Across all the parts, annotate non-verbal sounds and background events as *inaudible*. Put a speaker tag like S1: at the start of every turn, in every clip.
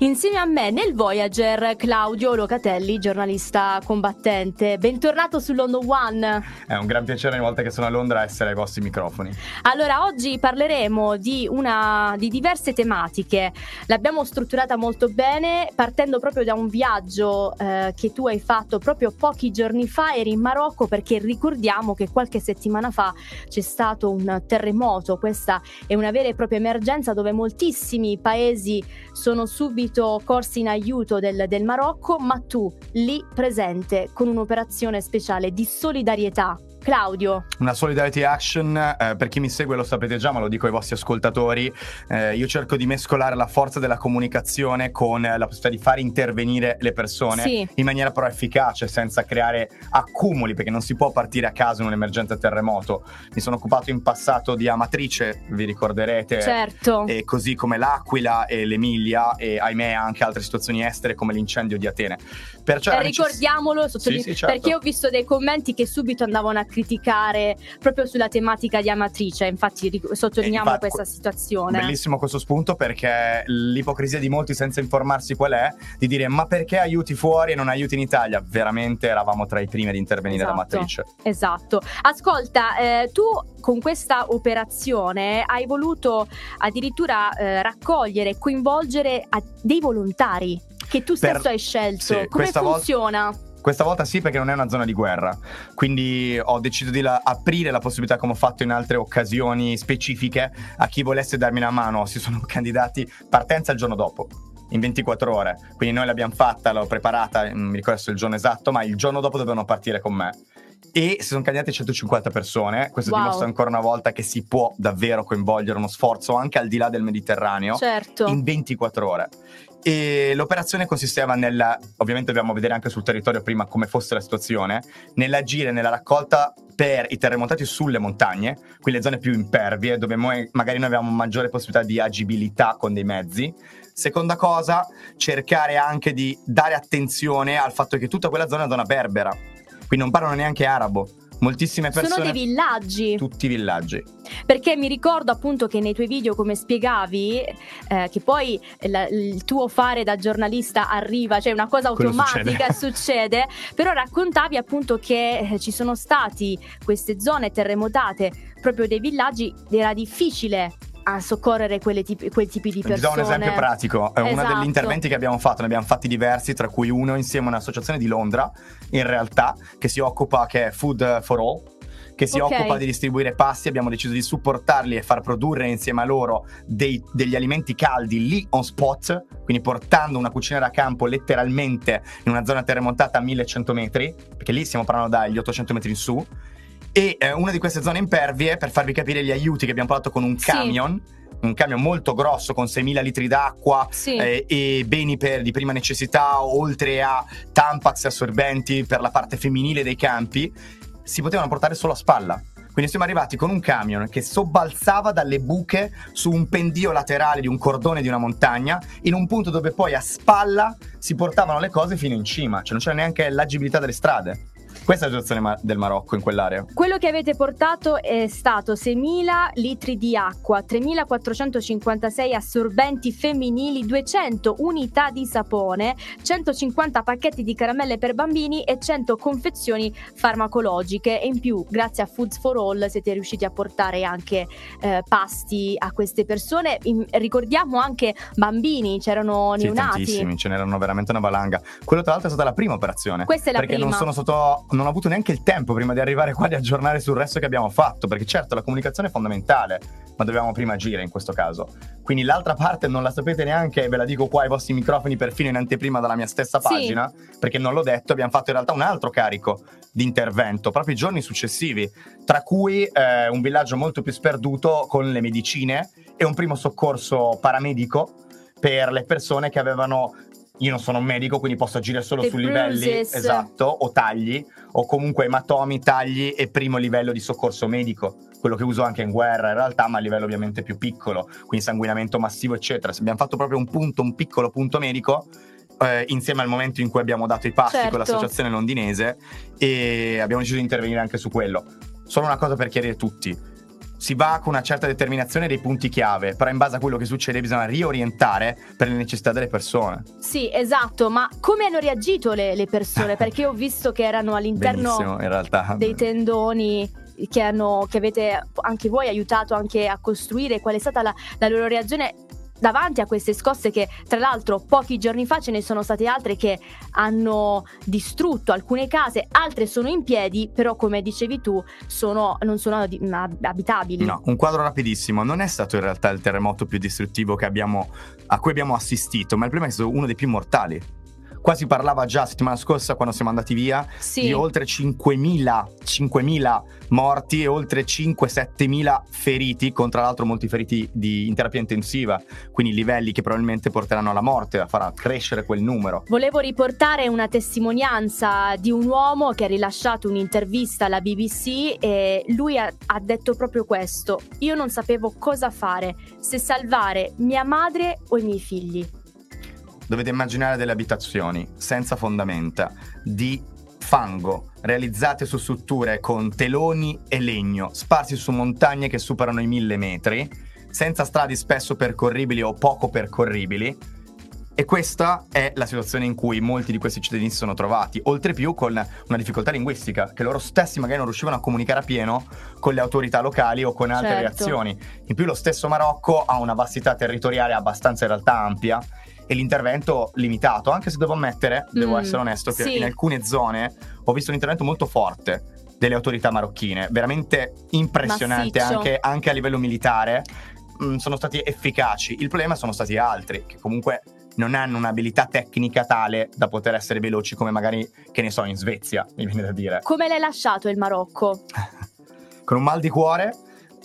S1: Insieme a me nel Voyager Claudio Locatelli, giornalista combattente. Bentornato su London One.
S2: È un gran piacere ogni volta che sono a Londra essere ai vostri microfoni.
S1: Allora, oggi parleremo di, una, di diverse tematiche. L'abbiamo strutturata molto bene partendo proprio da un viaggio eh, che tu hai fatto proprio pochi giorni fa. Eri in Marocco perché ricordiamo che qualche settimana fa c'è stato un terremoto. Questa è una vera e propria emergenza dove moltissimi paesi sono subito subito corsi in aiuto del, del Marocco, ma tu lì presente con un'operazione speciale di solidarietà Claudio.
S2: Una solidarity action, eh, per chi mi segue lo sapete già, ma lo dico ai vostri ascoltatori, eh, io cerco di mescolare la forza della comunicazione con la possibilità di far intervenire le persone sì. in maniera però efficace, senza creare accumuli, perché non si può partire a caso in un'emergenza terremoto. Mi sono occupato in passato di Amatrice, vi ricorderete,
S1: certo.
S2: e così come l'Aquila e l'Emilia e ahimè anche altre situazioni estere come l'incendio di Atene.
S1: Perciò eh, ricordiamolo, sì, sì, certo. perché ho visto dei commenti che subito andavano a criticare proprio sulla tematica di Amatrice, infatti sottolineiamo infatti, questa situazione.
S2: Bellissimo questo spunto perché l'ipocrisia di molti senza informarsi qual è, di dire ma perché aiuti fuori e non aiuti in Italia? Veramente eravamo tra i primi ad intervenire esatto, da Amatrice.
S1: Esatto. Ascolta, eh, tu con questa operazione hai voluto addirittura eh, raccogliere e coinvolgere dei volontari che tu stesso per... hai scelto. Sì, Come funziona?
S2: Volta... Questa volta sì perché non è una zona di guerra, quindi ho deciso di la- aprire la possibilità, come ho fatto in altre occasioni specifiche, a chi volesse darmi una mano. Si sono *laughs* candidati partenza il giorno dopo in 24 ore. Quindi noi l'abbiamo fatta, l'ho preparata, non mi ricordo il giorno esatto, ma il giorno dopo dovevano partire con me. E si sono candidate 150 persone. Questo wow. dimostra ancora una volta che si può davvero coinvolgere uno sforzo anche al di là del Mediterraneo
S1: certo.
S2: in 24 ore. E l'operazione consisteva nel, ovviamente dobbiamo vedere anche sul territorio prima come fosse la situazione, nell'agire nella raccolta per i terremotati sulle montagne, quindi le zone più impervie, dove noi, magari noi avevamo maggiore possibilità di agibilità con dei mezzi. Seconda cosa, cercare anche di dare attenzione al fatto che tutta quella zona è una zona berbera, quindi non parlano neanche arabo moltissime persone.
S1: Sono dei villaggi.
S2: Tutti villaggi.
S1: Perché mi ricordo appunto che nei tuoi video, come spiegavi, eh, che poi la, il tuo fare da giornalista arriva, cioè una cosa automatica succede. *laughs* succede, però raccontavi appunto che eh, ci sono stati queste zone terremotate proprio dei villaggi, era difficile a soccorrere tipi, quei tipi di persone.
S2: Vi do un esempio pratico. Esatto. Uno degli interventi che abbiamo fatto, ne abbiamo fatti diversi, tra cui uno insieme a un'associazione di Londra, in realtà, che si occupa, che è Food for All, che si okay. occupa di distribuire pasti, abbiamo deciso di supportarli e far produrre insieme a loro dei, degli alimenti caldi lì on spot, quindi portando una cucina da campo letteralmente in una zona terremotata a 1100 metri, perché lì stiamo parlando dagli 800 metri in su, e eh, una di queste zone impervie, per farvi capire gli aiuti che abbiamo portato con un camion, sì un camion molto grosso con 6.000 litri d'acqua sì. eh, e beni per, di prima necessità, oltre a tampax assorbenti per la parte femminile dei campi, si potevano portare solo a spalla. Quindi siamo arrivati con un camion che sobbalzava dalle buche su un pendio laterale di un cordone di una montagna, in un punto dove poi a spalla si portavano le cose fino in cima, cioè non c'era neanche l'agibilità delle strade. Questa è la situazione del Marocco in quell'area.
S1: Quello che avete portato è stato 6.000 litri di acqua, 3.456 assorbenti femminili, 200 unità di sapone, 150 pacchetti di caramelle per bambini e 100 confezioni farmacologiche. E in più, grazie a Foods for All, siete riusciti a portare anche eh, pasti a queste persone. In, ricordiamo anche bambini, c'erano neonati.
S2: Sì, tantissimi, ce n'erano veramente una valanga. Quello tra l'altro è stata la prima operazione.
S1: Questa è la
S2: perché
S1: prima.
S2: non sono sotto non ho avuto neanche il tempo prima di arrivare qua di aggiornare sul resto che abbiamo fatto, perché certo la comunicazione è fondamentale, ma dobbiamo prima agire in questo caso. Quindi l'altra parte non la sapete neanche, ve la dico qua ai vostri microfoni perfino in anteprima dalla mia stessa pagina, sì. perché non l'ho detto, abbiamo fatto in realtà un altro carico di intervento proprio i giorni successivi, tra cui eh, un villaggio molto più sperduto con le medicine e un primo soccorso paramedico per le persone che avevano io non sono un medico, quindi posso agire solo su livelli esatto, o tagli, o comunque ematomi, tagli e primo livello di soccorso medico, quello che uso anche in guerra in realtà, ma a livello ovviamente più piccolo, quindi sanguinamento massivo, eccetera. Se abbiamo fatto proprio un punto, un piccolo punto medico. Eh, insieme al momento in cui abbiamo dato i passi certo. con l'associazione londinese e abbiamo deciso di intervenire anche su quello. Solo una cosa per chiarire tutti si va con una certa determinazione dei punti chiave, però in base a quello che succede bisogna riorientare per le necessità delle persone.
S1: Sì, esatto, ma come hanno reagito le, le persone? *laughs* Perché ho visto che erano all'interno dei tendoni che, hanno, che, avete anche voi aiutato anche a costruire, qual è stata la, la loro reazione davanti a queste scosse che tra l'altro pochi giorni fa ce ne sono state altre che hanno distrutto alcune case, altre sono in piedi, però come dicevi tu sono, non sono abitabili.
S2: No, un quadro rapidissimo, non è stato in realtà il terremoto più distruttivo abbiamo, a cui abbiamo assistito, ma il problema è stato uno dei più mortali. Qua si parlava già settimana scorsa quando siamo andati via sì. di oltre 5.000, 5.000 morti e oltre 5-7.000 feriti, con tra l'altro molti feriti di, in terapia intensiva, quindi livelli che probabilmente porteranno alla morte, farà crescere quel numero.
S1: Volevo riportare una testimonianza di un uomo che ha rilasciato un'intervista alla BBC e lui ha, ha detto proprio questo, io non sapevo cosa fare, se salvare mia madre o i miei figli.
S2: Dovete immaginare delle abitazioni senza fondamenta, di fango, realizzate su strutture con teloni e legno, sparsi su montagne che superano i mille metri, senza strade spesso percorribili o poco percorribili. E questa è la situazione in cui molti di questi cittadini si sono trovati, oltre più con una difficoltà linguistica, che loro stessi magari non riuscivano a comunicare a pieno con le autorità locali o con altre certo. reazioni. In più lo stesso Marocco ha una vastità territoriale abbastanza in realtà ampia e l'intervento limitato, anche se devo ammettere, devo mm, essere onesto, che sì. in alcune zone ho visto un intervento molto forte delle autorità marocchine, veramente impressionante anche, anche, a livello militare, mm, sono stati efficaci. Il problema sono stati altri, che comunque non hanno un'abilità tecnica tale da poter essere veloci come magari, che ne so, in Svezia, mi viene da dire.
S1: Come l'hai lasciato il Marocco? *laughs*
S2: Con un mal di cuore,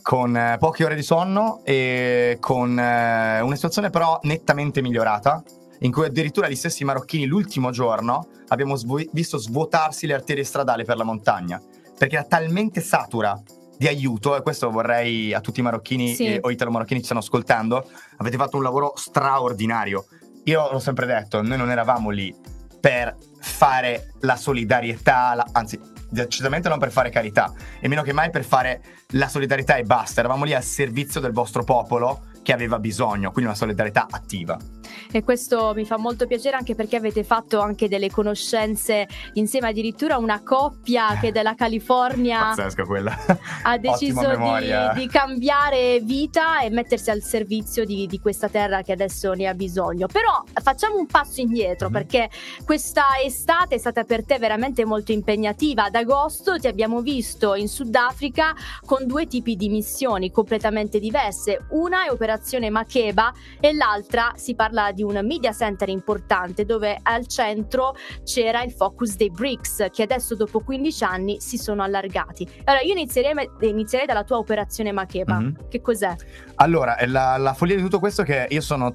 S2: con eh, poche ore di sonno e con eh, una situazione però nettamente migliorata, in cui addirittura gli stessi marocchini l'ultimo giorno abbiamo svu- visto svuotarsi le arterie stradali per la montagna, perché era talmente satura di aiuto, e questo vorrei a tutti i marocchini sì. e, o italo-marocchini che ci stanno ascoltando, avete fatto un lavoro straordinario. Io l'ho sempre detto, noi non eravamo lì per fare la solidarietà, la, anzi decisamente non per fare carità, e meno che mai per fare la solidarietà e basta. Eravamo lì al servizio del vostro popolo che aveva bisogno, quindi una solidarietà attiva
S1: e questo mi fa molto piacere anche perché avete fatto anche delle conoscenze insieme addirittura una coppia che dalla California *laughs* ha deciso di, di, cambiare vita e mettersi al servizio di, di, questa terra che adesso ne ha bisogno. Però facciamo un passo indietro mm-hmm. perché questa estate è stata per te veramente molto impegnativa. Ad agosto ti abbiamo visto in Sudafrica con due tipi di missioni completamente diverse. Una è Operazione Makeba e l'altra si parla di di un media center importante dove al centro c'era il focus dei BRICS che adesso dopo 15 anni si sono allargati. Allora io inizierei, inizierei dalla tua operazione Makeba. Mm-hmm. Che cos'è?
S2: Allora, la, la follia di tutto questo è che io sono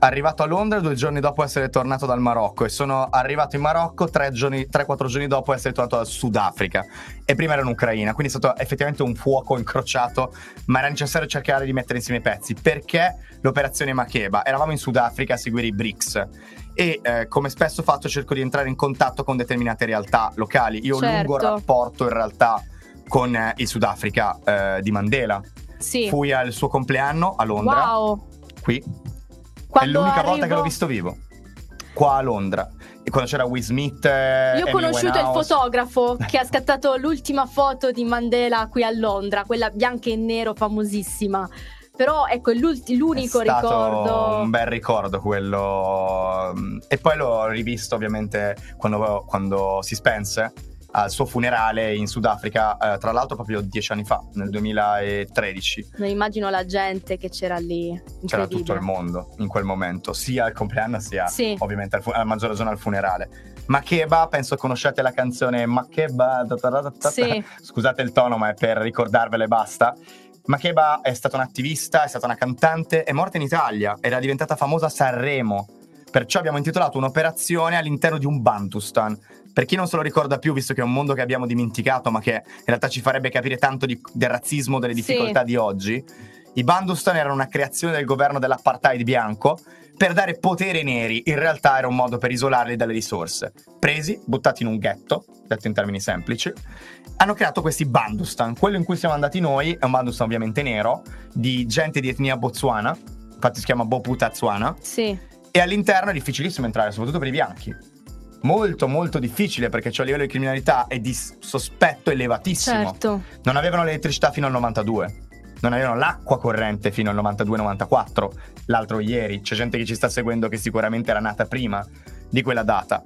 S2: arrivato a Londra due giorni dopo essere tornato dal Marocco e sono arrivato in Marocco 3-4 giorni dopo essere tornato dal Sudafrica e prima ero in Ucraina, quindi è stato effettivamente un fuoco incrociato, ma era necessario cercare di mettere insieme i pezzi perché l'operazione Makeba, eravamo in Sudafrica a seguire i BRICS e eh, come spesso faccio cerco di entrare in contatto con determinate realtà locali. Io ho certo. un lungo rapporto in realtà con eh, il Sudafrica eh, di Mandela.
S1: Sì.
S2: Fui al suo compleanno a Londra.
S1: Wow.
S2: Qui quando è l'unica arrivo... volta che l'ho visto vivo. Qua a Londra. E quando c'era Will Smith.
S1: Io ho conosciuto il fotografo *laughs* che ha scattato l'ultima foto di Mandela qui a Londra, quella bianca e nero famosissima. Però ecco, è l'unico è ricordo.
S2: Un bel ricordo quello. E poi l'ho rivisto ovviamente quando, quando si spense al suo funerale in Sudafrica, eh, tra l'altro proprio dieci anni fa, nel 2013.
S1: Non immagino la gente che c'era lì.
S2: C'era tutto il mondo in quel momento, sia al compleanno sia sì. ovviamente al fu- a maggior ragione al funerale. Makeba, penso conosciate la canzone Makeba, sì. *laughs* scusate il tono ma è per ricordarvele basta. Makeba è stata un'attivista, è stata una cantante, è morta in Italia, era diventata famosa a Sanremo. Perciò abbiamo intitolato un'operazione all'interno di un Bantustan, per chi non se lo ricorda più, visto che è un mondo che abbiamo dimenticato, ma che in realtà ci farebbe capire tanto di, del razzismo, delle difficoltà sì. di oggi, i Bandustan erano una creazione del governo dell'apartheid bianco per dare potere ai neri. In realtà era un modo per isolarli dalle risorse. Presi, buttati in un ghetto, detto in termini semplici, hanno creato questi Bandustan. Quello in cui siamo andati noi è un Bandustan ovviamente nero, di gente di etnia botswana, infatti si chiama Boputatswana.
S1: Sì.
S2: E all'interno è difficilissimo entrare, soprattutto per i bianchi. Molto, molto difficile perché c'è un livello di criminalità e di sospetto elevatissimo.
S1: Certo.
S2: Non avevano l'elettricità fino al 92 non avevano l'acqua corrente fino al 92-94, l'altro ieri. C'è gente che ci sta seguendo che sicuramente era nata prima di quella data.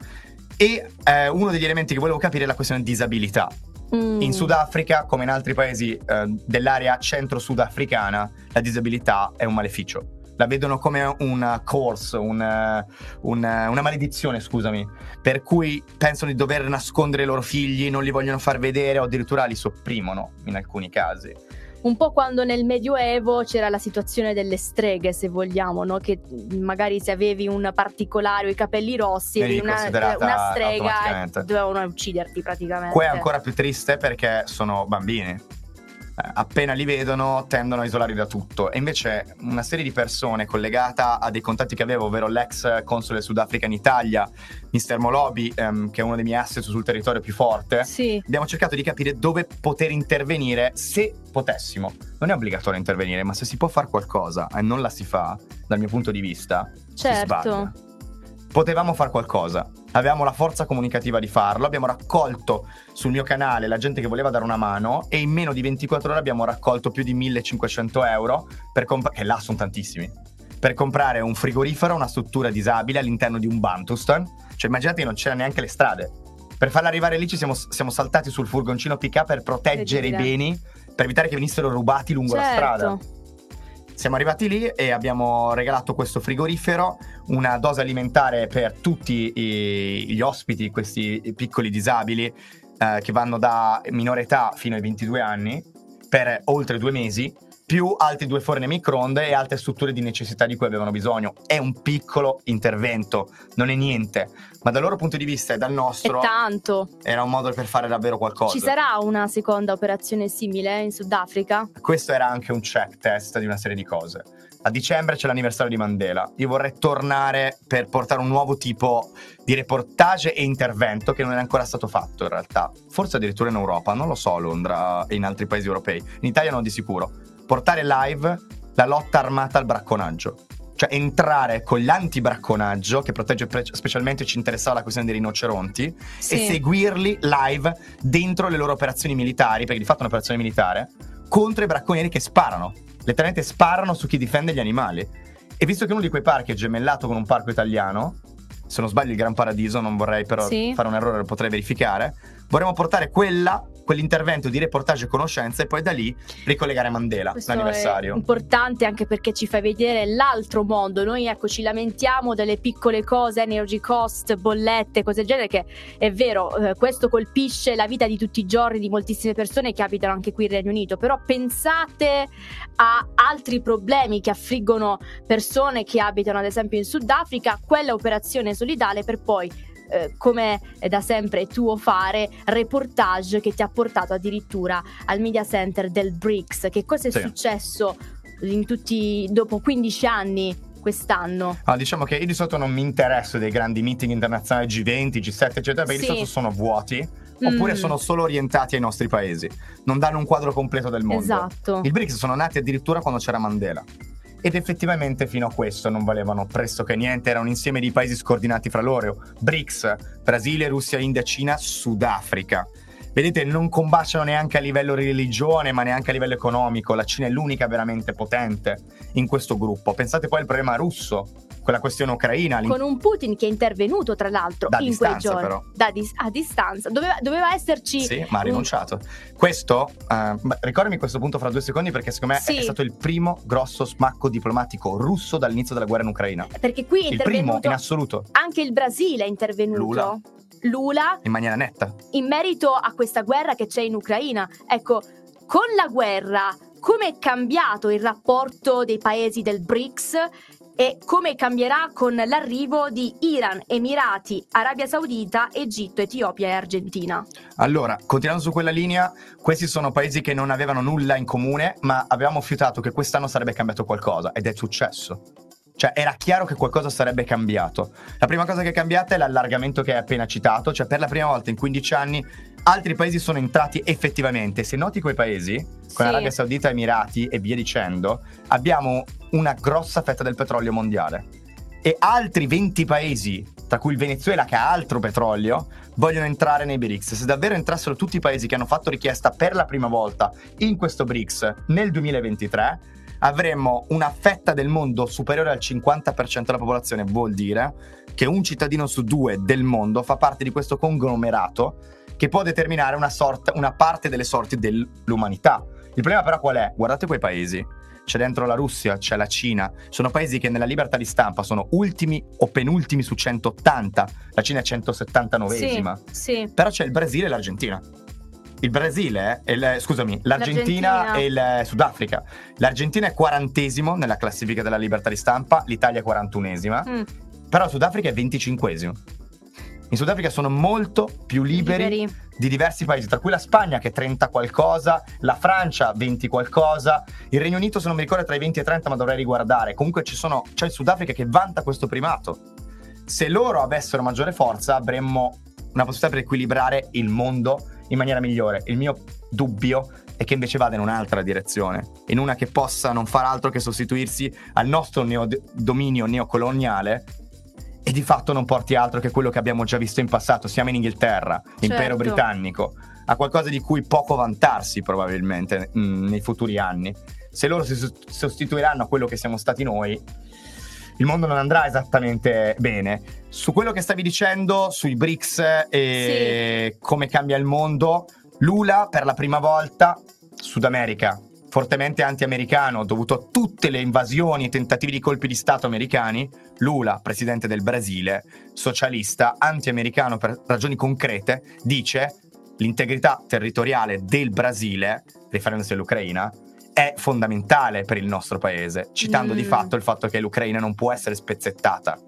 S2: E eh, uno degli elementi che volevo capire è la questione disabilità. Mm. In Sudafrica, come in altri paesi eh, dell'area centro-sudafricana, la disabilità è un maleficio. La vedono come una curse, un, un, una maledizione, scusami, per cui pensano di dover nascondere i loro figli, non li vogliono far vedere o addirittura li sopprimono in alcuni casi
S1: un po' quando nel Medioevo c'era la situazione delle streghe, se vogliamo, no? che magari se avevi un particolare o i capelli rossi, eri una, una strega dovevano ucciderti praticamente.
S2: Qua è ancora più triste perché sono bambini appena li vedono tendono a isolarli da tutto e invece una serie di persone collegata a dei contatti che avevo ovvero l'ex console Sudafrica in Italia Mr. Molobi ehm, che è uno dei miei asset sul territorio più forte
S1: sì.
S2: abbiamo cercato di capire dove poter intervenire se potessimo non è obbligatorio intervenire ma se si può fare qualcosa e non la si fa dal mio punto di vista
S1: certo
S2: potevamo fare qualcosa. Avevamo la forza comunicativa di farlo, abbiamo raccolto sul mio canale la gente che voleva dare una mano e in meno di 24 ore abbiamo raccolto più di 1500 euro, per comp- che là sono tantissimi, per comprare un frigorifero, una struttura disabile all'interno di un Bantustan. Cioè immaginate che non c'erano neanche le strade. Per farla arrivare lì ci siamo, siamo saltati sul furgoncino pick per proteggere i beni, per evitare che venissero rubati lungo certo. la strada. Siamo arrivati lì e abbiamo regalato questo frigorifero, una dose alimentare per tutti i, gli ospiti, questi piccoli disabili eh, che vanno da minore età fino ai 22 anni per oltre due mesi più altri due forni a microonde e altre strutture di necessità di cui avevano bisogno. È un piccolo intervento, non è niente, ma dal loro punto di vista e dal nostro
S1: è tanto.
S2: Era un modo per fare davvero qualcosa.
S1: Ci sarà una seconda operazione simile in Sudafrica?
S2: Questo era anche un check test di una serie di cose. A dicembre c'è l'anniversario di Mandela. Io vorrei tornare per portare un nuovo tipo di reportage e intervento che non è ancora stato fatto in realtà. Forse addirittura in Europa, non lo so, a Londra e in altri paesi europei. In Italia non di sicuro portare live la lotta armata al bracconaggio. Cioè entrare con l'antibracconaggio, che protegge pre- specialmente ci interessava la questione dei rinoceronti, sì. e seguirli live dentro le loro operazioni militari, perché di fatto è un'operazione militare, contro i bracconieri che sparano. Letteralmente sparano su chi difende gli animali. E visto che uno di quei parchi è gemellato con un parco italiano, se non sbaglio il Gran Paradiso, non vorrei però sì. fare un errore, lo potrei verificare, vorremmo portare quella quell'intervento di reportage e conoscenza e poi da lì ricollegare Mandela,
S1: Questo
S2: l'anniversario.
S1: È importante anche perché ci fai vedere l'altro mondo. Noi ecco ci lamentiamo delle piccole cose, energy cost, bollette, cose del genere che è vero, eh, questo colpisce la vita di tutti i giorni di moltissime persone che abitano anche qui in Regno Unito, però pensate a altri problemi che affliggono persone che abitano ad esempio in Sudafrica, quella operazione solidale per poi eh, come da sempre tuo fare, reportage che ti ha portato addirittura al media center del BRICS. Che cosa è sì. successo in tutti, dopo 15 anni quest'anno?
S2: Ah, diciamo che io di solito non mi interesso dei grandi meeting internazionali G20, G7, eccetera, perché sì. di solito sono vuoti. Oppure mm. sono solo orientati ai nostri paesi, non danno un quadro completo del mondo.
S1: Esatto.
S2: I BRICS sono nati addirittura quando c'era Mandela. Ed effettivamente fino a questo non valevano pressoché niente, era un insieme di paesi scordinati fra loro. BRICS, Brasile, Russia, India, Cina, Sudafrica. Vedete, non combaciano neanche a livello religione, ma neanche a livello economico. La Cina è l'unica veramente potente in questo gruppo. Pensate poi al problema russo con la questione ucraina.
S1: Con un Putin che è intervenuto, tra l'altro,
S2: da
S1: in
S2: quei
S1: giorni.
S2: Però.
S1: Da dis- a distanza. Doveva, doveva, esserci.
S2: Sì, ma ha rinunciato. Un... Questo, uh, ricordami questo punto fra due secondi, perché secondo me sì. è stato il primo grosso smacco diplomatico russo dall'inizio della guerra in Ucraina.
S1: Perché qui è
S2: il primo in assoluto.
S1: Anche il Brasile è intervenuto.
S2: Lula.
S1: Lula
S2: in maniera netta
S1: in merito a questa guerra che c'è in Ucraina. Ecco, con la guerra come è cambiato il rapporto dei paesi del BRICS e come cambierà con l'arrivo di Iran, Emirati, Arabia Saudita, Egitto, Etiopia e Argentina.
S2: Allora, continuando su quella linea, questi sono paesi che non avevano nulla in comune, ma avevamo fiutato che quest'anno sarebbe cambiato qualcosa ed è successo. Cioè era chiaro che qualcosa sarebbe cambiato. La prima cosa che è cambiata è l'allargamento che hai appena citato, cioè per la prima volta in 15 anni altri paesi sono entrati effettivamente. Se noti quei paesi, con sì. Arabia Saudita, Emirati e via dicendo, abbiamo una grossa fetta del petrolio mondiale. E altri 20 paesi, tra cui il Venezuela che ha altro petrolio, vogliono entrare nei BRICS. Se davvero entrassero tutti i paesi che hanno fatto richiesta per la prima volta in questo BRICS nel 2023, avremmo una fetta del mondo superiore al 50% della popolazione, vuol dire che un cittadino su due del mondo fa parte di questo conglomerato che può determinare una, sorta, una parte delle sorti dell'umanità. Il problema però qual è? Guardate quei paesi. C'è dentro la Russia, c'è la Cina, sono paesi che nella libertà di stampa sono ultimi o penultimi su 180, la Cina è 179esima.
S1: Sì, sì.
S2: Però c'è il Brasile e l'Argentina il Brasile, il, scusami, l'Argentina, l'Argentina, e il Sudafrica. L'Argentina è quarantesimo nella classifica della libertà di stampa, l'Italia è quarantunesima, mm. però il Sudafrica è venticinquesimo. In Sudafrica sono molto più liberi, liberi, di diversi paesi, tra cui la Spagna che è 30 qualcosa, la Francia 20 qualcosa, il Regno Unito se non mi ricordo tra i 20 e i 30 ma dovrei riguardare. Comunque sono, c'è il Sudafrica che vanta questo primato. Se loro avessero maggiore forza avremmo una possibilità per equilibrare il mondo in maniera migliore. Il mio dubbio è che invece vada in un'altra direzione, in una che possa non far altro che sostituirsi al nostro neo- dominio neocoloniale e di fatto non porti altro che quello che abbiamo già visto in passato. Siamo in Inghilterra, certo. impero britannico, a qualcosa di cui poco vantarsi probabilmente mh, mm, nei futuri anni. Se loro si sostituiranno a quello che siamo stati noi, il mondo non andrà esattamente bene. Su quello che stavi dicendo, sui BRICS e sì. come cambia il mondo, Lula per la prima volta, Sud America, fortemente anti-americano dovuto a tutte le invasioni e tentativi di colpi di Stato americani, Lula, presidente del Brasile, socialista, anti-americano per ragioni concrete, dice l'integrità territoriale del Brasile, riferendosi all'Ucraina, è fondamentale per il nostro paese, citando mm. di fatto il fatto che l'Ucraina non può essere spezzettata.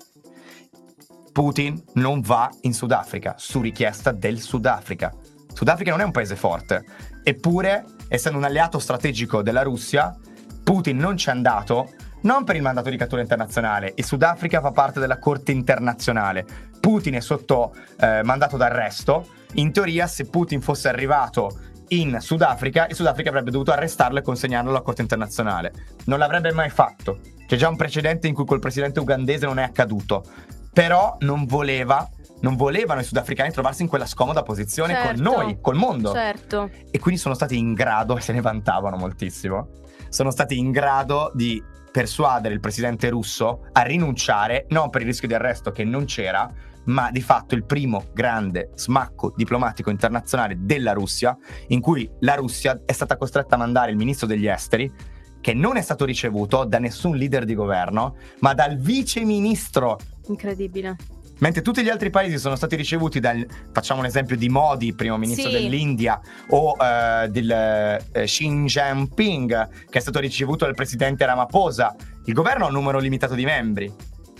S2: Putin non va in Sudafrica su richiesta del Sudafrica. Sudafrica non è un paese forte, eppure, essendo un alleato strategico della Russia, Putin non ci è andato non per il mandato di cattura internazionale. Il Sudafrica fa parte della Corte internazionale. Putin è sotto eh, mandato d'arresto. In teoria, se Putin fosse arrivato in Sudafrica, il Sudafrica avrebbe dovuto arrestarlo e consegnarlo alla Corte internazionale. Non l'avrebbe mai fatto. C'è già un precedente in cui col presidente ugandese non è accaduto. Però non voleva non volevano i sudafricani trovarsi in quella scomoda posizione certo, con noi, col mondo.
S1: Certo.
S2: E quindi sono stati in grado, e se ne vantavano moltissimo, sono stati in grado di persuadere il presidente russo a rinunciare, non per il rischio di arresto che non c'era, ma di fatto il primo grande smacco diplomatico internazionale della Russia, in cui la Russia è stata costretta a mandare il ministro degli esteri, che non è stato ricevuto da nessun leader di governo, ma dal vice ministro.
S1: Incredibile.
S2: Mentre tutti gli altri paesi sono stati ricevuti dal, facciamo un esempio di Modi, primo ministro sì. dell'India, o uh, del uh, Xi Jinping, che è stato ricevuto dal presidente Ramaphosa, il governo ha un numero limitato di membri.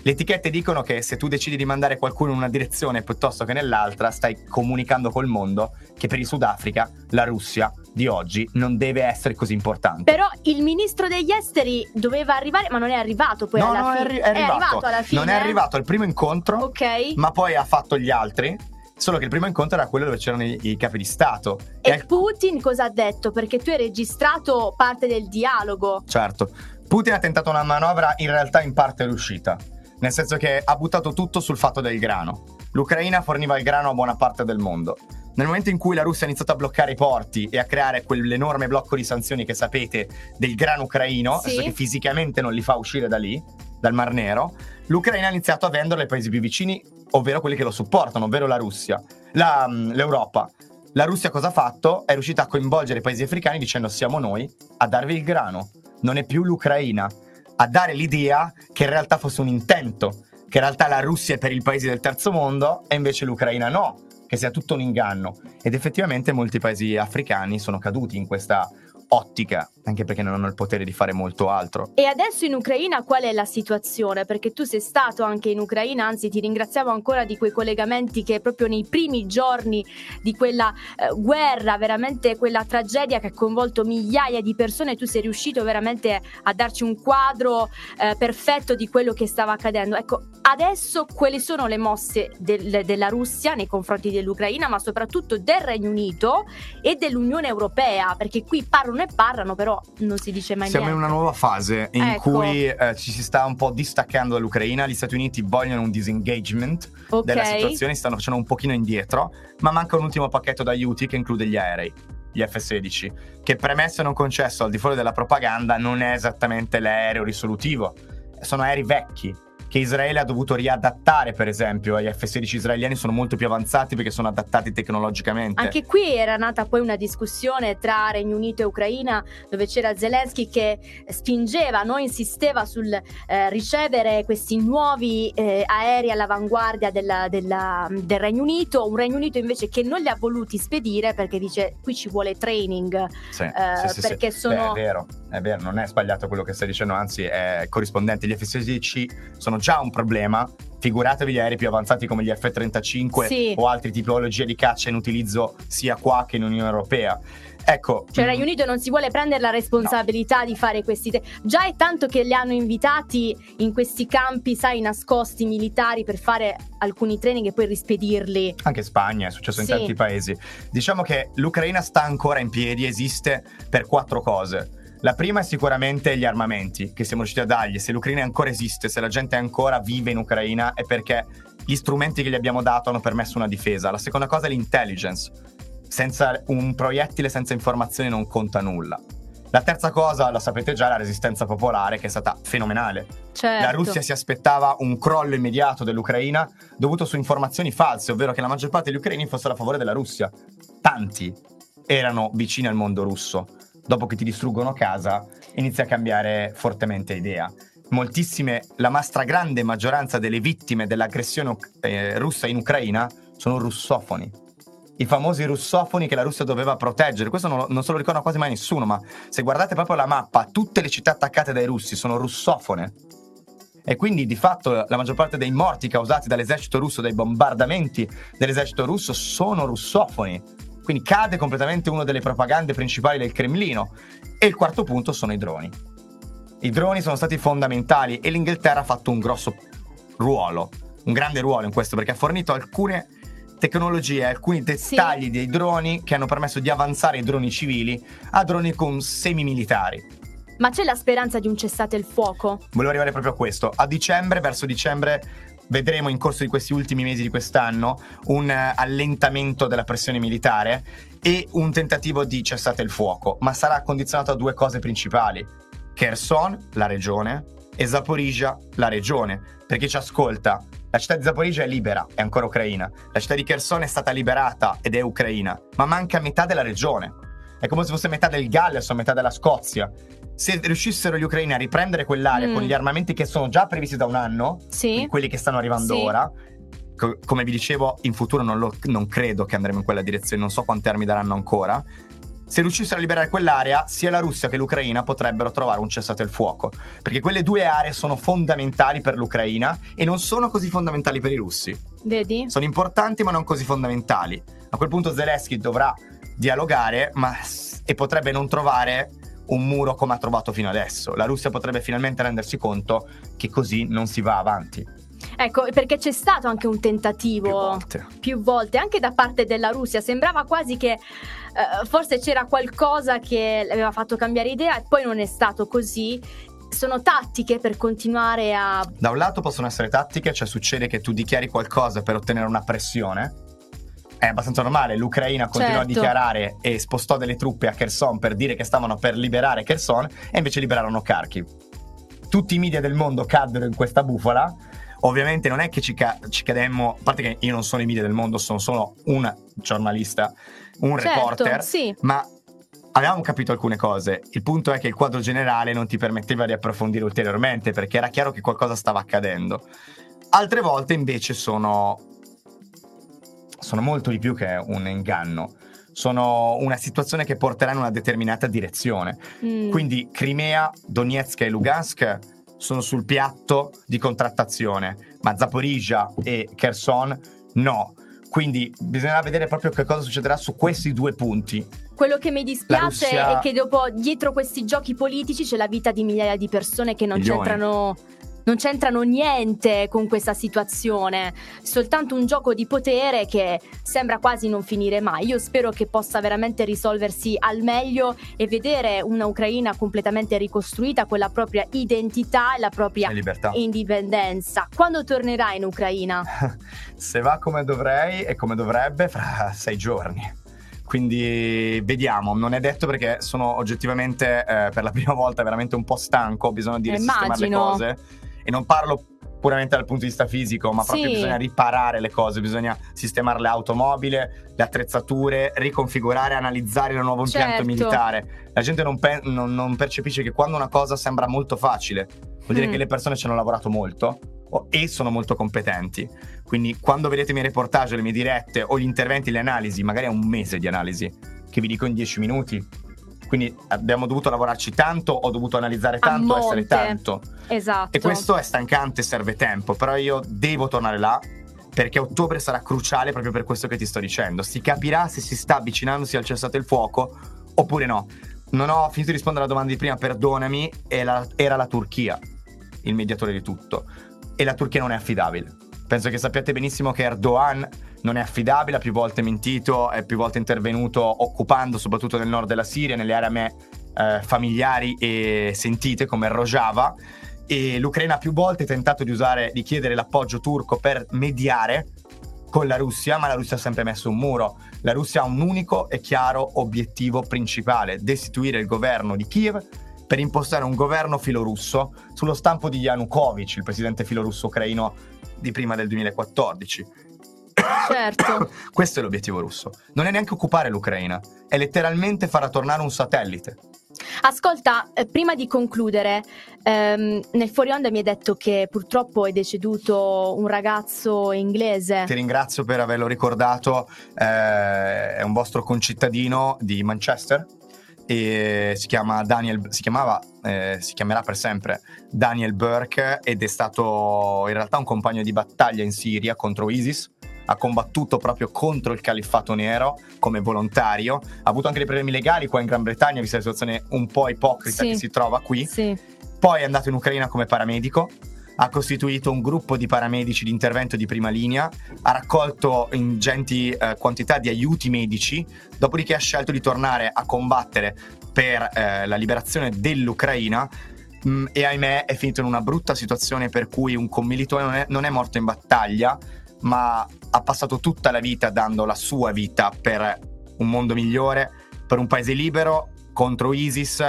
S2: Le etichette dicono che se tu decidi di mandare qualcuno in una direzione piuttosto che nell'altra, stai comunicando col mondo che per il Sudafrica la Russia di oggi non deve essere così importante.
S1: Però il ministro degli esteri doveva arrivare, ma non è arrivato poi
S2: no,
S1: alla
S2: no,
S1: fine.
S2: È, arri- è, arrivato. è arrivato alla fine. Non è arrivato al primo incontro,
S1: ok.
S2: ma poi ha fatto gli altri. Solo che il primo incontro era quello dove c'erano i, i capi di Stato.
S1: E, e Putin cosa ha detto? Perché tu hai registrato parte del dialogo.
S2: Certo. Putin ha tentato una manovra in realtà in parte riuscita nel senso che ha buttato tutto sul fatto del grano. L'Ucraina forniva il grano a buona parte del mondo. Nel momento in cui la Russia ha iniziato a bloccare i porti e a creare quell'enorme blocco di sanzioni che sapete del grano ucraino, sì. che fisicamente non li fa uscire da lì, dal Mar Nero, l'Ucraina ha iniziato a venderlo ai paesi più vicini, ovvero quelli che lo supportano, ovvero la Russia, la, mm, l'Europa. La Russia cosa ha fatto? È riuscita a coinvolgere i paesi africani dicendo siamo noi a darvi il grano, non è più l'Ucraina a dare l'idea che in realtà fosse un intento, che in realtà la Russia è per i paesi del terzo mondo e invece l'Ucraina no, che sia tutto un inganno. Ed effettivamente molti paesi africani sono caduti in questa ottica, anche perché non hanno il potere di fare molto altro.
S1: E adesso in Ucraina qual è la situazione? Perché tu sei stato anche in Ucraina, anzi ti ringraziamo ancora di quei collegamenti che proprio nei primi giorni di quella eh, guerra, veramente quella tragedia che ha coinvolto migliaia di persone, tu sei riuscito veramente a darci un quadro eh, perfetto di quello che stava accadendo. Ecco, adesso quali sono le mosse del, della Russia nei confronti dell'Ucraina, ma soprattutto del Regno Unito e dell'Unione Europea? Perché qui parlano e parlano, però non si dice mai
S2: Siamo
S1: niente.
S2: in una nuova fase in ecco. cui eh, ci si sta un po' distaccando dall'Ucraina, gli Stati Uniti vogliono un disengagement okay. della situazione, stanno facendo un pochino indietro, ma manca un ultimo pacchetto d'aiuti che include gli aerei gli F-16, che premesso e non concesso al di fuori della propaganda non è esattamente l'aereo risolutivo, sono aerei vecchi, che Israele ha dovuto riadattare, per esempio, gli F-16 israeliani sono molto più avanzati perché sono adattati tecnologicamente.
S1: Anche qui era nata poi una discussione tra Regno Unito e Ucraina dove c'era Zelensky che spingeva, no, insisteva sul eh, ricevere questi nuovi eh, aerei all'avanguardia della, della, del Regno Unito, un Regno Unito invece che non li ha voluti spedire perché dice qui ci vuole training.
S2: Sì, eh, sì, sì, perché sono... Beh, è vero, non è sbagliato quello che stai dicendo, anzi è corrispondente. Gli F-16 sono già un problema, figuratevi gli aerei più avanzati come gli F-35 sì. o altre tipologie di caccia in utilizzo sia qua che in Unione Europea. Ecco,
S1: cioè il Regno Unito non si vuole prendere la responsabilità no. di fare questi te- già è tanto che li hanno invitati in questi campi, sai, nascosti militari per fare alcuni training e poi rispedirli.
S2: Anche in Spagna, è successo sì. in tanti paesi. Diciamo che l'Ucraina sta ancora in piedi, esiste per quattro cose la prima è sicuramente gli armamenti che siamo riusciti a dargli. Se l'Ucraina ancora esiste, se la gente ancora vive in Ucraina, è perché gli strumenti che gli abbiamo dato hanno permesso una difesa. La seconda cosa è l'intelligence. Senza un proiettile, senza informazioni non conta nulla. La terza cosa, la sapete già, è la resistenza popolare che è stata fenomenale.
S1: Certo.
S2: La Russia si aspettava un crollo immediato dell'Ucraina dovuto su informazioni false, ovvero che la maggior parte degli ucraini fossero a favore della Russia. Tanti erano vicini al mondo russo dopo che ti distruggono casa, inizia a cambiare fortemente idea. Moltissime, la stragrande maggioranza delle vittime dell'aggressione eh, russa in Ucraina sono russofoni. I famosi russofoni che la Russia doveva proteggere. Questo non, non se lo ricorda quasi mai nessuno, ma se guardate proprio la mappa, tutte le città attaccate dai russi sono russofone. E quindi di fatto la maggior parte dei morti causati dall'esercito russo, dai bombardamenti dell'esercito russo, sono russofoni. Quindi cade completamente una delle propagande principali del Cremlino. E il quarto punto sono i droni. I droni sono stati fondamentali e l'Inghilterra ha fatto un grosso ruolo, un grande ruolo in questo perché ha fornito alcune tecnologie, alcuni dettagli sì. dei droni che hanno permesso di avanzare i droni civili a droni con semi-militari.
S1: Ma c'è la speranza di un cessate il fuoco?
S2: Volevo arrivare proprio a questo. A dicembre, verso dicembre, vedremo in corso di questi ultimi mesi di quest'anno un eh, allentamento della pressione militare e un tentativo di cessate il fuoco, ma sarà condizionato a due cose principali. Kherson, la regione, e Zaporizhia, la regione. Per chi ci ascolta, la città di Zaporizhia è libera, è ancora ucraina. La città di Kherson è stata liberata ed è ucraina, ma manca metà della regione. È come se fosse metà del Galles o metà della Scozia se riuscissero gli ucraini a riprendere quell'area mm. con gli armamenti che sono già previsti da un anno,
S1: sì.
S2: quelli che stanno arrivando sì. ora, co- come vi dicevo, in futuro non, lo, non, credo che andremo in quella direzione, non so quanti armi daranno ancora. Se riuscissero a liberare quell'area, sia la Russia che l'Ucraina potrebbero trovare un cessate il fuoco. Perché quelle due aree sono fondamentali per l'Ucraina e non sono così fondamentali per i russi.
S1: Vedi?
S2: Sono importanti ma non così fondamentali. A quel punto Zelensky dovrà dialogare ma... e potrebbe non trovare un muro come ha trovato fino adesso. La Russia potrebbe finalmente rendersi conto che così non si va avanti.
S1: Ecco, perché c'è stato anche un tentativo più volte, più volte anche da parte della Russia. Sembrava quasi che uh, forse c'era qualcosa che aveva fatto cambiare idea e poi non è stato così sono tattiche per continuare a...
S2: Da un lato possono essere tattiche, cioè succede che tu dichiari qualcosa per ottenere una pressione, è abbastanza normale. L'Ucraina continuò certo. a dichiarare e spostò delle truppe a Kherson per dire che stavano per liberare Kherson e invece liberarono Kharkiv. Tutti i media del mondo caddero in questa bufala. Ovviamente non è che ci, ca- ci cademmo, a parte che io non sono i media del mondo, sono solo un giornalista, un certo, reporter,
S1: sì.
S2: ma avevamo capito alcune cose. Il punto è che il quadro generale non ti permetteva di approfondire ulteriormente perché era chiaro che qualcosa stava accadendo. Altre volte invece sono sono molto di più che un inganno. sono una situazione che porterà in una determinata direzione. Mm. Quindi Crimea, Donetsk e Lugansk sono sul piatto di contrattazione, ma Zaporizhia e Kherson no. Quindi bisognerà vedere proprio che cosa succederà su questi due punti.
S1: Quello che mi dispiace Russia... è che dopo, dietro questi giochi politici, c'è la vita di migliaia di persone che non Milioni. c'entrano non c'entrano niente con questa situazione, soltanto un gioco di potere che sembra quasi non finire mai. Io spero che possa veramente risolversi al meglio e vedere una Ucraina completamente ricostruita con la propria identità e la propria e indipendenza. Quando tornerai in Ucraina? *laughs*
S2: Se va come dovrei e come dovrebbe, fra sei giorni. Quindi vediamo, non è detto perché sono oggettivamente eh, per la prima *laughs* volta veramente un po' stanco, ho bisogno di risistemare le cose e non parlo puramente dal punto di vista fisico, ma proprio sì. bisogna riparare le cose, bisogna sistemare le automobili, le attrezzature, riconfigurare, analizzare il nuovo impianto certo. militare. La gente non, pe- non, non, percepisce che quando una cosa sembra molto facile, vuol dire mm. che le persone ci hanno lavorato molto e sono molto competenti. Quindi quando vedete i miei reportage, le mie dirette o gli interventi, le analisi, magari è un mese di analisi, che vi dico in 10 minuti, quindi abbiamo dovuto lavorarci tanto, ho dovuto analizzare tanto, essere tanto.
S1: Esatto.
S2: E questo è stancante, serve tempo, però io devo tornare là perché ottobre sarà cruciale proprio per questo che ti sto dicendo. Si capirà se si sta avvicinandosi al cessate il fuoco oppure no. Non ho finito di rispondere alla domanda di prima, perdonami, era la Turchia il mediatore di tutto. E la Turchia non è affidabile. Penso che sappiate benissimo che Erdogan non è affidabile, ha più volte mentito, è più volte intervenuto occupando soprattutto nel nord della Siria, nelle aree a me eh, familiari e sentite come Rojava e l'Ucraina ha più volte tentato di usare, di chiedere l'appoggio turco per mediare con la Russia, ma la Russia ha sempre messo un muro. La Russia ha un unico e chiaro obiettivo principale, destituire il governo di Kiev per impostare un governo filorusso sullo stampo di Yanukovych, il presidente filorusso ucraino di prima del 2014.
S1: Certo. *coughs*
S2: Questo è l'obiettivo russo. Non è neanche occupare l'Ucraina, è letteralmente far tornare un satellite.
S1: Ascolta, eh, prima di concludere, ehm, nel fuori onda mi hai detto che purtroppo è deceduto un ragazzo inglese.
S2: Ti ringrazio per averlo ricordato, eh, è un vostro concittadino di Manchester e si chiama Daniel, si chiamava, eh, si chiamerà per sempre Daniel Burke ed è stato in realtà un compagno di battaglia in Siria contro ISIS ha combattuto proprio contro il califfato nero come volontario, ha avuto anche dei problemi legali qua in Gran Bretagna, vista la situazione un po' ipocrita sì. che si trova qui.
S1: Sì.
S2: Poi è andato in Ucraina come paramedico, ha costituito un gruppo di paramedici di intervento di prima linea, ha raccolto ingenti eh, quantità di aiuti medici, dopodiché ha scelto di tornare a combattere per eh, la liberazione dell'Ucraina mh, mm, e ahimè è finito in una brutta situazione per cui un commilitone non è, non è morto in battaglia, ma ha passato tutta la vita dando la sua vita per un mondo migliore, per un paese libero, contro ISIS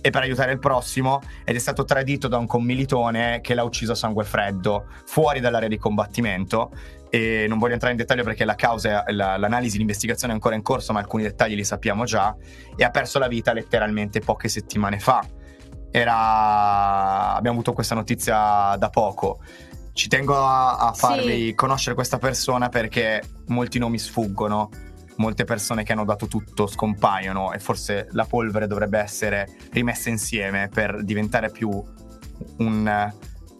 S2: e per aiutare il prossimo ed è stato tradito da un commilitone che l'ha ucciso a sangue freddo fuori dall'area di combattimento e non voglio entrare in dettaglio perché la causa, la, l'analisi, l'investigazione è ancora in corso ma alcuni dettagli li sappiamo già e ha perso la vita letteralmente poche settimane fa. Era... abbiamo avuto questa notizia da poco ci tengo a, a farvi sì. conoscere questa persona perché molti nomi sfuggono, molte persone che hanno dato tutto scompaiono e forse la polvere dovrebbe essere rimessa insieme per diventare più un,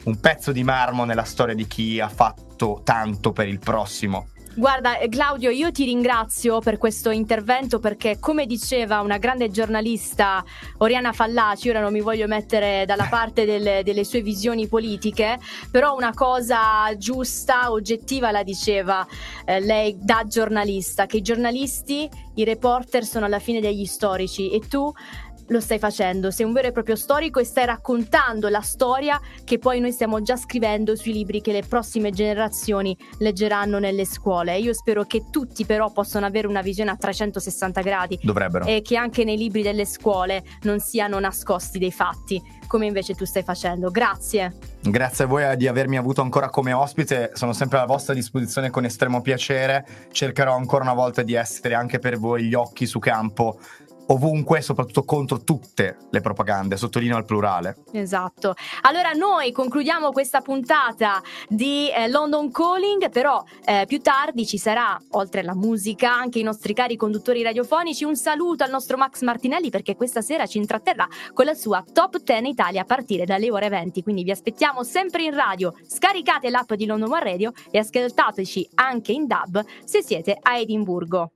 S2: un pezzo di marmo nella storia di chi ha fatto tanto per il prossimo.
S1: Guarda eh, Claudio, io ti ringrazio per questo intervento perché come diceva una grande giornalista Oriana Fallaci, ora non mi voglio mettere dalla parte delle, delle sue visioni politiche, però una cosa giusta, oggettiva la diceva eh, lei da giornalista, che i giornalisti, i reporter sono alla fine degli storici e tu lo stai facendo, sei un vero e proprio storico e stai raccontando la storia che poi noi stiamo già scrivendo sui libri che le prossime generazioni leggeranno nelle scuole. Io spero che tutti però possano avere una visione a 360 gradi.
S2: Dovrebbero.
S1: E che anche nei libri delle scuole non siano nascosti dei fatti, come invece tu stai facendo. Grazie.
S2: Grazie a voi di avermi avuto ancora come ospite, sono sempre a vostra disposizione con estremo piacere. Cercherò ancora una volta di essere anche per voi gli occhi su campo ovunque, soprattutto contro tutte le propagande, sottolineo al plurale.
S1: Esatto. Allora noi concludiamo questa puntata di eh, London Calling, però eh, più tardi ci sarà, oltre alla musica, anche i nostri cari conduttori radiofonici. Un saluto al nostro Max Martinelli perché questa sera ci intratterrà con la sua Top 10 Italia a partire dalle ore 20, quindi vi aspettiamo sempre in radio. Scaricate l'app di London One Radio e ascoltateci anche in DAB se siete a Edimburgo.